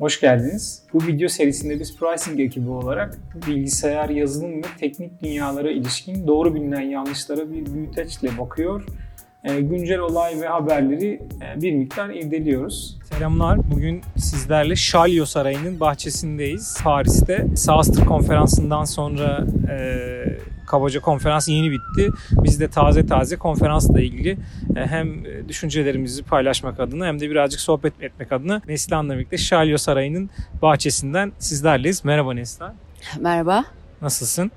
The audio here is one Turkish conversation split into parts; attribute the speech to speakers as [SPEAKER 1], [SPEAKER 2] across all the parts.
[SPEAKER 1] Hoş geldiniz. Bu video serisinde biz pricing ekibi olarak bilgisayar, yazılım ve teknik dünyalara ilişkin doğru bilinen yanlışlara bir büyüteçle bakıyor. E, güncel olay ve haberleri e, bir miktar irdeliyoruz. Selamlar. Bugün sizlerle Şalyo Sarayı'nın bahçesindeyiz. Paris'te. Saastır konferansından sonra e, kabaca konferans yeni bitti. Biz de taze taze konferansla ilgili e, hem düşüncelerimizi paylaşmak adına hem de birazcık sohbet etmek adına Neslihan'la birlikte Şalyo Sarayı'nın bahçesinden sizlerleyiz. Merhaba Neslihan.
[SPEAKER 2] Merhaba.
[SPEAKER 1] Nasılsın?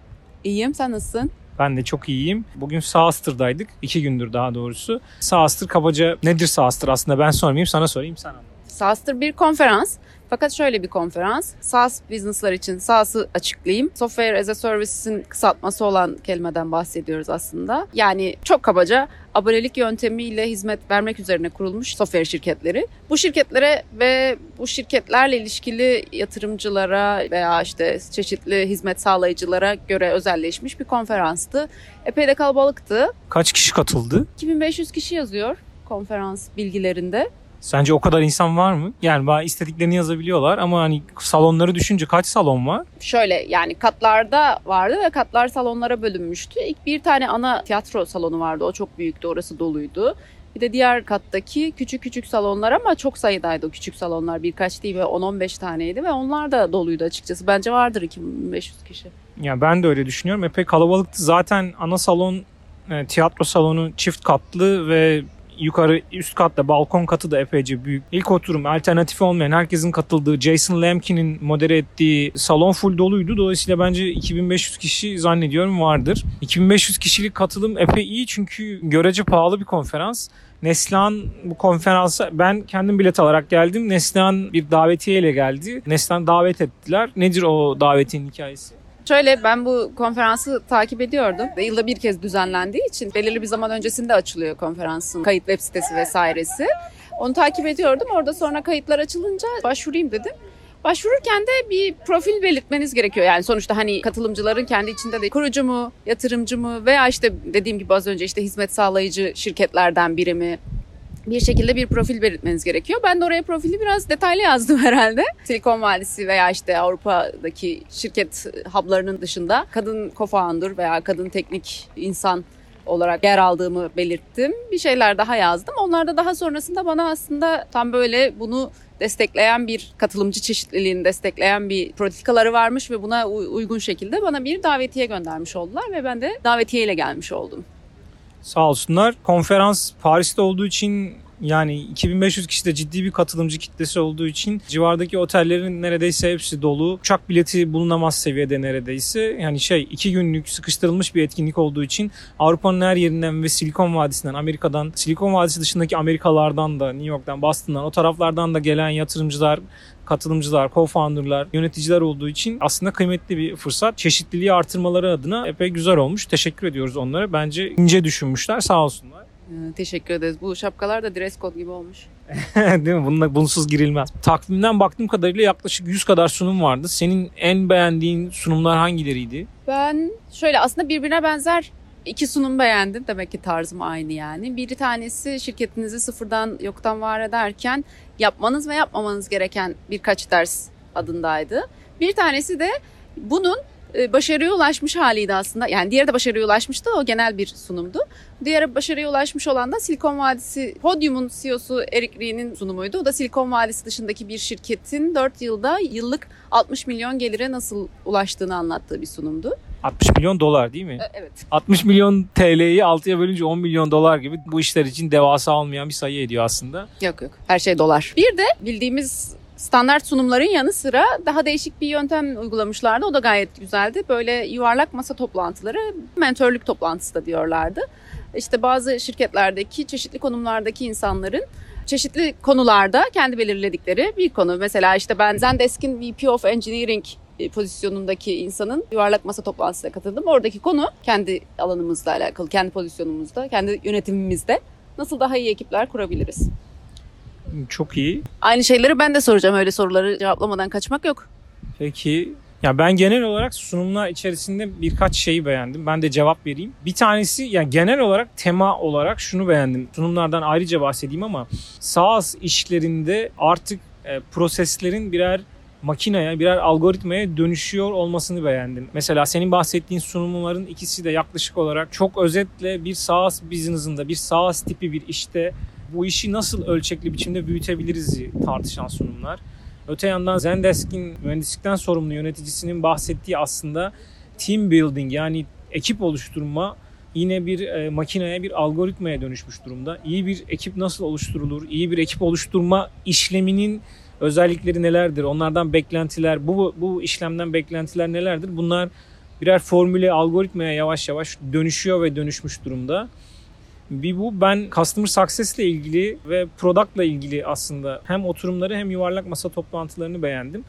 [SPEAKER 2] İyiyim. Sen nasılsın?
[SPEAKER 1] Ben de çok iyiyim. Bugün Saastır'daydık. iki gündür daha doğrusu. Saastır kabaca nedir Saastır aslında ben sormayayım sana sorayım sen anlat.
[SPEAKER 2] Saastır bir konferans. Fakat şöyle bir konferans. SaaS business'lar için SaaS'ı açıklayayım. Software as a Service'in kısaltması olan kelimeden bahsediyoruz aslında. Yani çok kabaca abonelik yöntemiyle hizmet vermek üzerine kurulmuş software şirketleri. Bu şirketlere ve bu şirketlerle ilişkili yatırımcılara veya işte çeşitli hizmet sağlayıcılara göre özelleşmiş bir konferanstı. Epey de kalabalıktı.
[SPEAKER 1] Kaç kişi katıldı?
[SPEAKER 2] 2500 kişi yazıyor konferans bilgilerinde.
[SPEAKER 1] Sence o kadar insan var mı? Yani bana istediklerini yazabiliyorlar ama hani salonları düşünce kaç salon var?
[SPEAKER 2] Şöyle yani katlarda vardı ve katlar salonlara bölünmüştü. İlk bir tane ana tiyatro salonu vardı. O çok büyüktü. Orası doluydu. Bir de diğer kattaki küçük küçük salonlar ama çok sayıdaydı o küçük salonlar. Birkaç değil ve 10-15 taneydi ve onlar da doluydu açıkçası. Bence vardır 2500 kişi.
[SPEAKER 1] Ya ben de öyle düşünüyorum. Epey kalabalıktı. Zaten ana salon e, tiyatro salonu çift katlı ve yukarı üst katta balkon katı da epeyce büyük. İlk oturum alternatif olmayan herkesin katıldığı Jason Lemkin'in modere ettiği salon full doluydu. Dolayısıyla bence 2500 kişi zannediyorum vardır. 2500 kişilik katılım epey iyi çünkü görece pahalı bir konferans. Neslihan bu konferansa ben kendim bilet alarak geldim. Neslihan bir davetiyeyle geldi. Neslihan davet ettiler. Nedir o davetin hikayesi?
[SPEAKER 2] Şöyle ben bu konferansı takip ediyordum. Yılda bir kez düzenlendiği için belirli bir zaman öncesinde açılıyor konferansın kayıt web sitesi vesairesi. Onu takip ediyordum. Orada sonra kayıtlar açılınca başvurayım dedim. Başvururken de bir profil belirtmeniz gerekiyor. Yani sonuçta hani katılımcıların kendi içinde de kurucu mu, yatırımcı mı veya işte dediğim gibi az önce işte hizmet sağlayıcı şirketlerden biri mi bir şekilde bir profil belirtmeniz gerekiyor. Ben de oraya profili biraz detaylı yazdım herhalde. Silikon Vadisi veya işte Avrupa'daki şirket hublarının dışında kadın co-founder veya kadın teknik insan olarak yer aldığımı belirttim. Bir şeyler daha yazdım. Onlar da daha sonrasında bana aslında tam böyle bunu destekleyen bir katılımcı çeşitliliğini destekleyen bir politikaları varmış ve buna uygun şekilde bana bir davetiye göndermiş oldular ve ben de davetiyeyle gelmiş oldum.
[SPEAKER 1] Sağ olsunlar. Konferans Paris'te olduğu için yani 2500 kişi de ciddi bir katılımcı kitlesi olduğu için civardaki otellerin neredeyse hepsi dolu. Uçak bileti bulunamaz seviyede neredeyse. Yani şey iki günlük sıkıştırılmış bir etkinlik olduğu için Avrupa'nın her yerinden ve Silikon Vadisi'nden, Amerika'dan, Silikon Vadisi dışındaki Amerikalardan da, New York'tan, Boston'dan o taraflardan da gelen yatırımcılar, katılımcılar, co-founder'lar, yöneticiler olduğu için aslında kıymetli bir fırsat. Çeşitliliği artırmaları adına epey güzel olmuş. Teşekkür ediyoruz onlara. Bence ince düşünmüşler. Sağ olsunlar.
[SPEAKER 2] Ee, teşekkür ederiz. Bu şapkalar da dress code gibi olmuş.
[SPEAKER 1] Değil mi? Bununla bunsuz girilmez. Takvimden baktığım kadarıyla yaklaşık 100 kadar sunum vardı. Senin en beğendiğin sunumlar hangileriydi?
[SPEAKER 2] Ben şöyle aslında birbirine benzer iki sunum beğendim. Demek ki tarzım aynı yani. Bir tanesi şirketinizi sıfırdan yoktan var ederken yapmanız ve yapmamanız gereken birkaç ders adındaydı. Bir tanesi de bunun e, başarıya ulaşmış haliydi aslında. Yani diğeri de başarıya ulaşmıştı. O genel bir sunumdu. Diğeri başarıya ulaşmış olan da Silikon Vadisi Podium'un CEO'su Eric Rie'nin sunumuydu. O da Silikon Vadisi dışındaki bir şirketin 4 yılda yıllık 60 milyon gelire nasıl ulaştığını anlattığı bir sunumdu.
[SPEAKER 1] 60 milyon dolar değil mi?
[SPEAKER 2] E, evet.
[SPEAKER 1] 60 milyon TL'yi 6'ya bölünce 10 milyon dolar gibi bu işler için devasa olmayan bir sayı ediyor aslında.
[SPEAKER 2] Yok yok. Her şey dolar. Bir de bildiğimiz standart sunumların yanı sıra daha değişik bir yöntem uygulamışlardı. O da gayet güzeldi. Böyle yuvarlak masa toplantıları, mentörlük toplantısı da diyorlardı. İşte bazı şirketlerdeki çeşitli konumlardaki insanların çeşitli konularda kendi belirledikleri bir konu. Mesela işte ben Zendesk'in VP of Engineering pozisyonundaki insanın yuvarlak masa toplantısına katıldım. Oradaki konu kendi alanımızla alakalı, kendi pozisyonumuzda, kendi yönetimimizde nasıl daha iyi ekipler kurabiliriz?
[SPEAKER 1] Çok iyi.
[SPEAKER 2] Aynı şeyleri ben de soracağım. Öyle soruları cevaplamadan kaçmak yok.
[SPEAKER 1] Peki ya ben genel olarak sunumlar içerisinde birkaç şeyi beğendim. Ben de cevap vereyim. Bir tanesi yani genel olarak tema olarak şunu beğendim. Sunumlardan ayrıca bahsedeyim ama SaaS işlerinde artık e, proseslerin birer makineye, birer algoritmaya dönüşüyor olmasını beğendim. Mesela senin bahsettiğin sunumların ikisi de yaklaşık olarak çok özetle bir SaaS business'ında, bir SaaS tipi bir işte bu işi nasıl ölçekli biçimde büyütebiliriz tartışan sunumlar. Öte yandan Zendesk'in mühendislikten sorumlu yöneticisinin bahsettiği aslında team building yani ekip oluşturma yine bir e, makineye, bir algoritmaya dönüşmüş durumda. İyi bir ekip nasıl oluşturulur? İyi bir ekip oluşturma işleminin özellikleri nelerdir? Onlardan beklentiler, bu bu işlemden beklentiler nelerdir? Bunlar birer formüle, algoritmaya yavaş yavaş dönüşüyor ve dönüşmüş durumda. Bir bu ben Customer Success ile ilgili ve Product ile ilgili aslında hem oturumları hem yuvarlak masa toplantılarını beğendim.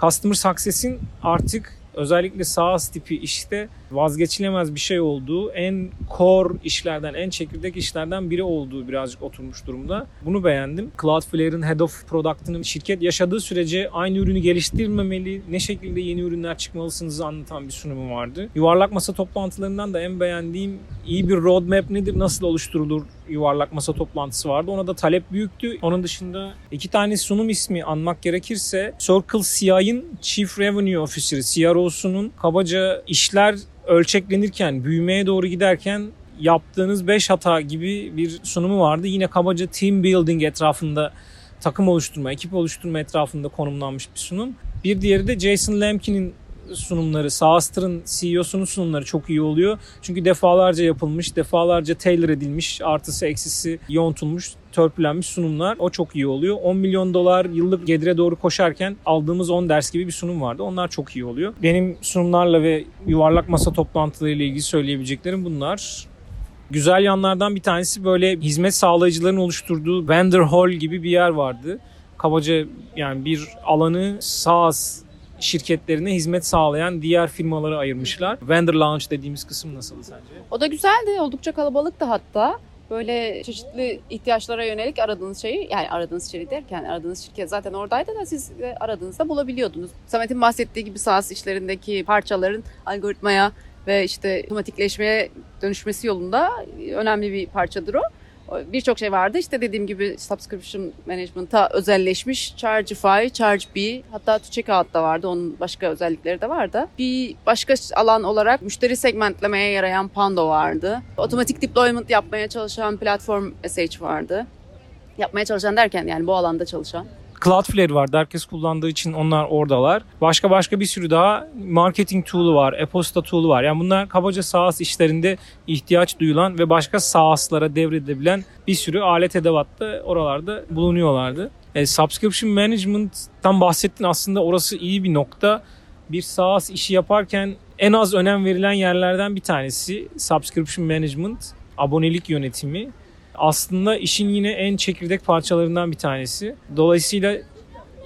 [SPEAKER 1] Customer Success'in artık özellikle SaaS tipi işte vazgeçilemez bir şey olduğu, en core işlerden, en çekirdek işlerden biri olduğu birazcık oturmuş durumda. Bunu beğendim. Cloudflare'ın Head of Product'ının şirket yaşadığı sürece aynı ürünü geliştirmemeli, ne şekilde yeni ürünler çıkmalısınız anlatan bir sunumu vardı. Yuvarlak masa toplantılarından da en beğendiğim iyi bir roadmap nedir, nasıl oluşturulur yuvarlak masa toplantısı vardı. Ona da talep büyüktü. Onun dışında iki tane sunum ismi anmak gerekirse Circle CI'nin Chief Revenue Officer, CRO'sunun kabaca işler ölçeklenirken, büyümeye doğru giderken yaptığınız 5 hata gibi bir sunumu vardı. Yine kabaca team building etrafında takım oluşturma, ekip oluşturma etrafında konumlanmış bir sunum. Bir diğeri de Jason Lemkin'in sunumları, Saastr'ın CEO'sunun sunumları çok iyi oluyor. Çünkü defalarca yapılmış, defalarca tailor edilmiş, artısı eksisi yontulmuş, törpülenmiş sunumlar. O çok iyi oluyor. 10 milyon dolar yıllık gedire doğru koşarken aldığımız 10 ders gibi bir sunum vardı. Onlar çok iyi oluyor. Benim sunumlarla ve yuvarlak masa toplantılarıyla ilgili söyleyebileceklerim bunlar. Güzel yanlardan bir tanesi böyle hizmet sağlayıcıların oluşturduğu vendor hall gibi bir yer vardı. Kabaca yani bir alanı SaaS şirketlerine hizmet sağlayan diğer firmaları ayırmışlar. Vendor Lounge dediğimiz kısım nasıl sence?
[SPEAKER 2] O da güzeldi. Oldukça kalabalıktı hatta. Böyle çeşitli ihtiyaçlara yönelik aradığınız şeyi yani aradığınız şeyi derken aradığınız şirket zaten oradaydı da siz aradığınızda bulabiliyordunuz. Samet'in bahsettiği gibi SaaS işlerindeki parçaların algoritmaya ve işte otomatikleşmeye dönüşmesi yolunda önemli bir parçadır o birçok şey vardı. İşte dediğim gibi subscription management'a özelleşmiş Chargeify, ChargeBee hatta to checkout da vardı. Onun başka özellikleri de vardı. Bir başka alan olarak müşteri segmentlemeye yarayan Pando vardı. Otomatik deployment yapmaya çalışan platform SH vardı. Yapmaya çalışan derken yani bu alanda çalışan.
[SPEAKER 1] Cloudflare var. Herkes kullandığı için onlar oradalar. Başka başka bir sürü daha marketing tool'u var. E-posta tool'u var. Yani bunlar kabaca SaaS işlerinde ihtiyaç duyulan ve başka SaaS'lara devredilebilen bir sürü alet edevat da oralarda bulunuyorlardı. E, subscription management'tan bahsettin aslında orası iyi bir nokta. Bir SaaS işi yaparken en az önem verilen yerlerden bir tanesi subscription management, abonelik yönetimi aslında işin yine en çekirdek parçalarından bir tanesi. Dolayısıyla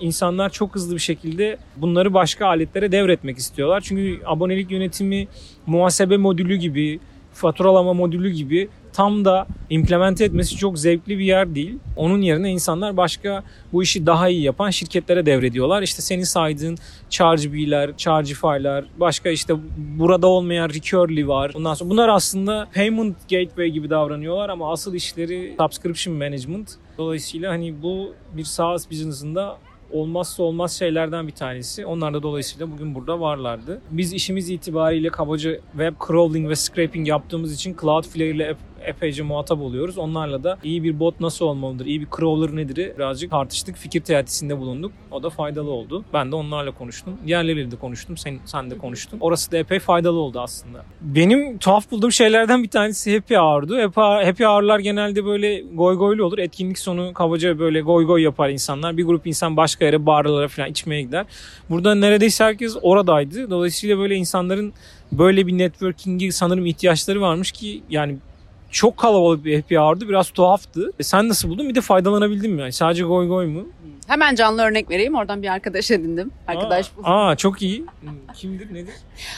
[SPEAKER 1] insanlar çok hızlı bir şekilde bunları başka aletlere devretmek istiyorlar. Çünkü abonelik yönetimi muhasebe modülü gibi, faturalama modülü gibi tam da implemente etmesi çok zevkli bir yer değil. Onun yerine insanlar başka bu işi daha iyi yapan şirketlere devrediyorlar. İşte senin saydığın ChargeBee'ler, Chargeify'lar, başka işte burada olmayan Recurly var. Ondan sonra bunlar aslında payment gateway gibi davranıyorlar ama asıl işleri subscription management. Dolayısıyla hani bu bir SaaS business'ında olmazsa olmaz şeylerden bir tanesi. Onlar da dolayısıyla bugün burada varlardı. Biz işimiz itibariyle kabaca web crawling ve scraping yaptığımız için Cloudflare ile epeyce muhatap oluyoruz. Onlarla da iyi bir bot nasıl olmalıdır, iyi bir crawler nedir birazcık tartıştık. Fikir teatisinde bulunduk. O da faydalı oldu. Ben de onlarla konuştum. Diğerleriyle de konuştum. Sen, sen de konuştun. Orası da epey faydalı oldu aslında. Benim tuhaf bulduğum şeylerden bir tanesi happy hour'du. Happy, hour'lar genelde böyle goy goylu olur. Etkinlik sonu kabaca böyle goy goy yapar insanlar. Bir grup insan başka yere barlara falan içmeye gider. Burada neredeyse herkes oradaydı. Dolayısıyla böyle insanların böyle bir networking'i sanırım ihtiyaçları varmış ki yani çok kalabalık bir happy hour'du. Biraz tuhaftı. E sen nasıl buldun? Bir de faydalanabildin mi? Yani sadece goy goy mu?
[SPEAKER 2] Hemen canlı örnek vereyim. Oradan bir arkadaş edindim. Arkadaş
[SPEAKER 1] aa, buldum. Aa çok iyi. Kimdir nedir?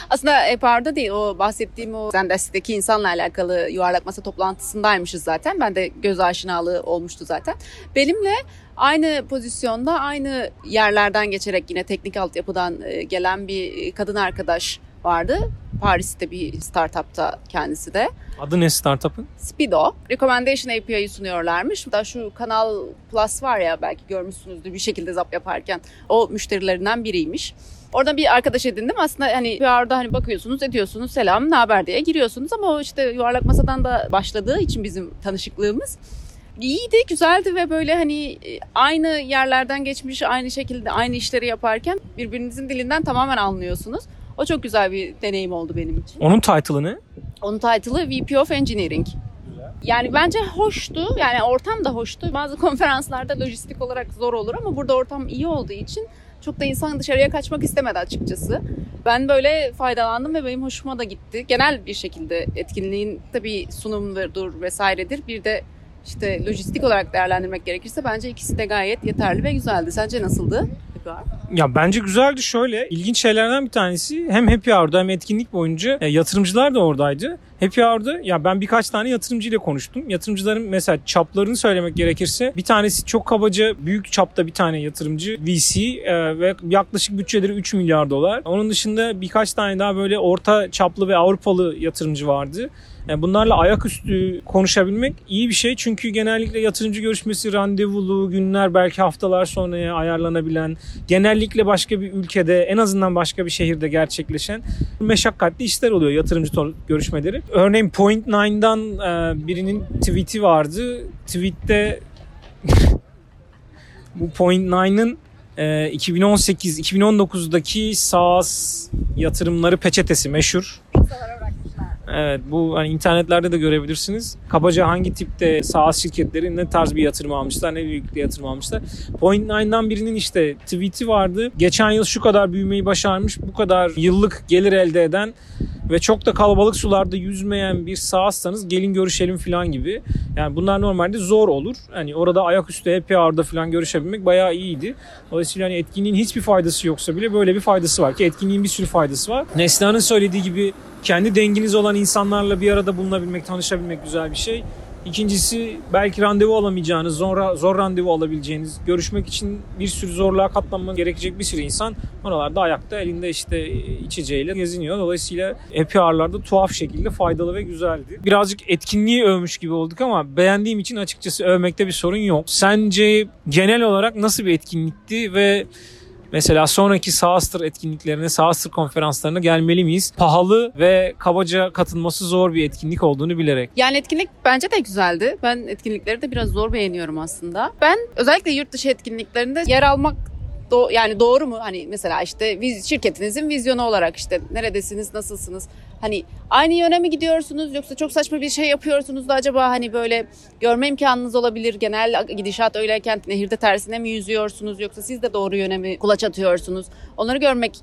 [SPEAKER 2] Aslında happy hour'da değil. O bahsettiğim o Zendesk'teki insanla alakalı yuvarlak masa toplantısındaymışız zaten. Ben de göz aşinalığı olmuştu zaten. Benimle aynı pozisyonda aynı yerlerden geçerek yine teknik altyapıdan e, gelen bir kadın arkadaş vardı Paris'te bir startupta kendisi de.
[SPEAKER 1] Adı ne startup'ın?
[SPEAKER 2] Speedo. Recommendation API'yi sunuyorlarmış. Da şu Kanal Plus var ya belki görmüşsünüzdür bir şekilde zap yaparken. O müşterilerinden biriymiş. Orada bir arkadaş edindim. Aslında hani PR'da hani bakıyorsunuz, ediyorsunuz, selam, ne haber diye giriyorsunuz ama o işte yuvarlak masadan da başladığı için bizim tanışıklığımız iyiydi, güzeldi ve böyle hani e, aynı yerlerden geçmiş, aynı şekilde aynı işleri yaparken birbirinizin dilinden tamamen anlıyorsunuz. O çok güzel bir deneyim oldu benim için.
[SPEAKER 1] Onun title'ı ne?
[SPEAKER 2] Onun title'ı VP of Engineering. Yani bence hoştu. Yani ortam da hoştu. Bazı konferanslarda lojistik olarak zor olur ama burada ortam iyi olduğu için çok da insan dışarıya kaçmak istemedi açıkçası. Ben böyle faydalandım ve benim hoşuma da gitti. Genel bir şekilde etkinliğin tabii sunumdur vesairedir. Bir de işte lojistik olarak değerlendirmek gerekirse bence ikisi de gayet yeterli ve güzeldi. Sence nasıldı?
[SPEAKER 1] Ya bence güzeldi şöyle. ilginç şeylerden bir tanesi hem Happy Hour'da hem etkinlik boyunca e, yatırımcılar da oradaydı. Happy Hour'da ya ben birkaç tane yatırımcıyla konuştum. Yatırımcıların mesela çaplarını söylemek gerekirse bir tanesi çok kabaca büyük çapta bir tane yatırımcı VC e, ve yaklaşık bütçeleri 3 milyar dolar. Onun dışında birkaç tane daha böyle orta çaplı ve Avrupalı yatırımcı vardı. Yani bunlarla ayaküstü konuşabilmek iyi bir şey. Çünkü genellikle yatırımcı görüşmesi randevulu, günler belki haftalar sonraya ayarlanabilen, genellikle başka bir ülkede en azından başka bir şehirde gerçekleşen meşakkatli işler oluyor yatırımcı görüşmeleri. Örneğin Point 9'dan e, birinin tweet'i vardı. Tweet'te bu Point 9'ın 2018-2019'daki SaaS yatırımları peçetesi meşhur. Evet bu hani internetlerde de görebilirsiniz. Kabaca hangi tipte SaaS şirketleri ne tarz bir yatırım almışlar, ne büyüklükte yatırım almışlar. Point 9'dan birinin işte tweet'i vardı. Geçen yıl şu kadar büyümeyi başarmış, bu kadar yıllık gelir elde eden ve çok da kalabalık sularda yüzmeyen bir SaaS'sanız gelin görüşelim falan gibi. Yani bunlar normalde zor olur. Hani orada ayaküstü happy hour'da falan görüşebilmek bayağı iyiydi. Dolayısıyla hani etkinliğin hiçbir faydası yoksa bile böyle bir faydası var ki etkinliğin bir sürü faydası var. Neslihan'ın söylediği gibi kendi denginiz olan insanlarla bir arada bulunabilmek, tanışabilmek güzel bir şey. İkincisi belki randevu alamayacağınız, zor, zor randevu alabileceğiniz, görüşmek için bir sürü zorluğa katlanma gerekecek bir sürü insan oralarda ayakta elinde işte içeceğiyle geziniyor. Dolayısıyla happy tuhaf şekilde faydalı ve güzeldi. Birazcık etkinliği övmüş gibi olduk ama beğendiğim için açıkçası övmekte bir sorun yok. Sence genel olarak nasıl bir etkinlikti ve Mesela sonraki Saastır etkinliklerine, Saastır konferanslarına gelmeli miyiz? Pahalı ve kabaca katılması zor bir etkinlik olduğunu bilerek.
[SPEAKER 2] Yani etkinlik bence de güzeldi. Ben etkinlikleri de biraz zor beğeniyorum aslında. Ben özellikle yurt dışı etkinliklerinde yer almak do yani doğru mu? Hani mesela işte şirketinizin vizyonu olarak işte neredesiniz, nasılsınız? Hani aynı yöne mi gidiyorsunuz yoksa çok saçma bir şey yapıyorsunuz da acaba hani böyle görme imkanınız olabilir. Genel gidişat öyleyken nehirde tersine mi yüzüyorsunuz yoksa siz de doğru yöne mi kulaç atıyorsunuz? Onları görmek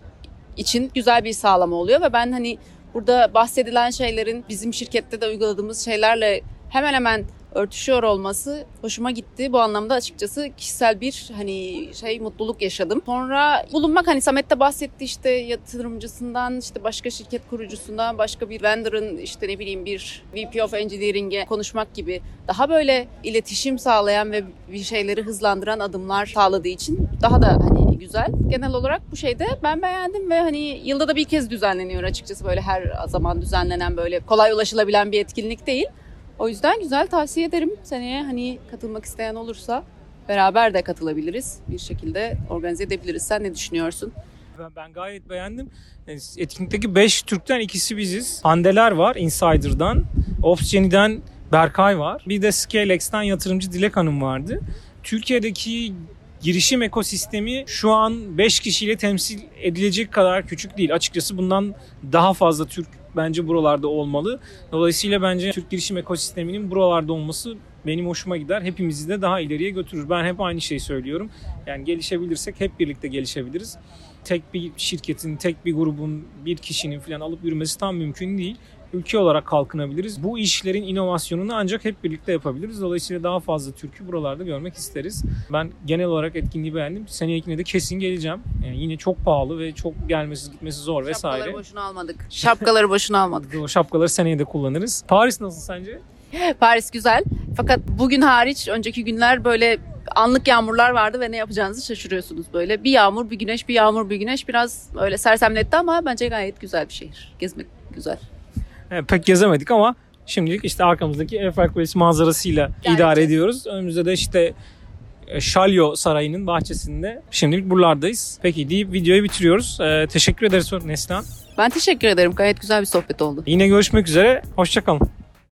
[SPEAKER 2] için güzel bir sağlama oluyor ve ben hani burada bahsedilen şeylerin bizim şirkette de uyguladığımız şeylerle hemen hemen örtüşüyor olması hoşuma gitti. Bu anlamda açıkçası kişisel bir hani şey mutluluk yaşadım. Sonra bulunmak hani Samet de bahsetti işte yatırımcısından işte başka şirket kurucusundan başka bir vendor'ın işte ne bileyim bir VP of Engineering'e konuşmak gibi daha böyle iletişim sağlayan ve bir şeyleri hızlandıran adımlar sağladığı için daha da hani güzel. Genel olarak bu şeyde ben beğendim ve hani yılda da bir kez düzenleniyor açıkçası böyle her zaman düzenlenen böyle kolay ulaşılabilen bir etkinlik değil. O yüzden güzel tavsiye ederim. Seneye hani katılmak isteyen olursa beraber de katılabiliriz. Bir şekilde organize edebiliriz. Sen ne düşünüyorsun?
[SPEAKER 1] Ben, ben gayet beğendim. etkinlikteki 5 Türk'ten ikisi biziz. Handeler var Insider'dan. Opsgeni'den Berkay var. Bir de ScaleX'ten yatırımcı Dilek Hanım vardı. Türkiye'deki girişim ekosistemi şu an 5 kişiyle temsil edilecek kadar küçük değil. Açıkçası bundan daha fazla Türk bence buralarda olmalı. Dolayısıyla bence Türk girişim ekosisteminin buralarda olması benim hoşuma gider. Hepimizi de daha ileriye götürür. Ben hep aynı şeyi söylüyorum. Yani gelişebilirsek hep birlikte gelişebiliriz. Tek bir şirketin, tek bir grubun, bir kişinin falan alıp yürümesi tam mümkün değil ülke olarak kalkınabiliriz. Bu işlerin inovasyonunu ancak hep birlikte yapabiliriz. Dolayısıyla daha fazla Türk'ü buralarda görmek isteriz. Ben genel olarak etkinliği beğendim. Seneye de kesin geleceğim. Yani yine çok pahalı ve çok gelmesi gitmesi zor vesaire.
[SPEAKER 2] Şapkaları boşuna almadık. Şapkaları boşuna almadık.
[SPEAKER 1] O şapkaları seneye de kullanırız. Paris nasıl sence?
[SPEAKER 2] Paris güzel. Fakat bugün hariç önceki günler böyle Anlık yağmurlar vardı ve ne yapacağınızı şaşırıyorsunuz böyle. Bir yağmur, bir güneş, bir yağmur, bir güneş biraz öyle sersemletti ama bence gayet güzel bir şehir. Gezmek güzel.
[SPEAKER 1] Evet, pek gezemedik ama şimdilik işte arkamızdaki Eiffel Kulesi manzarasıyla
[SPEAKER 2] İdare
[SPEAKER 1] idare ediyoruz. Önümüzde de işte e, Şalyo Sarayı'nın bahçesinde şimdilik buralardayız. Peki deyip videoyu bitiriyoruz. Ee, teşekkür ederiz Neslihan.
[SPEAKER 2] Ben teşekkür ederim. Gayet güzel bir sohbet oldu.
[SPEAKER 1] Yine görüşmek üzere. Hoşçakalın.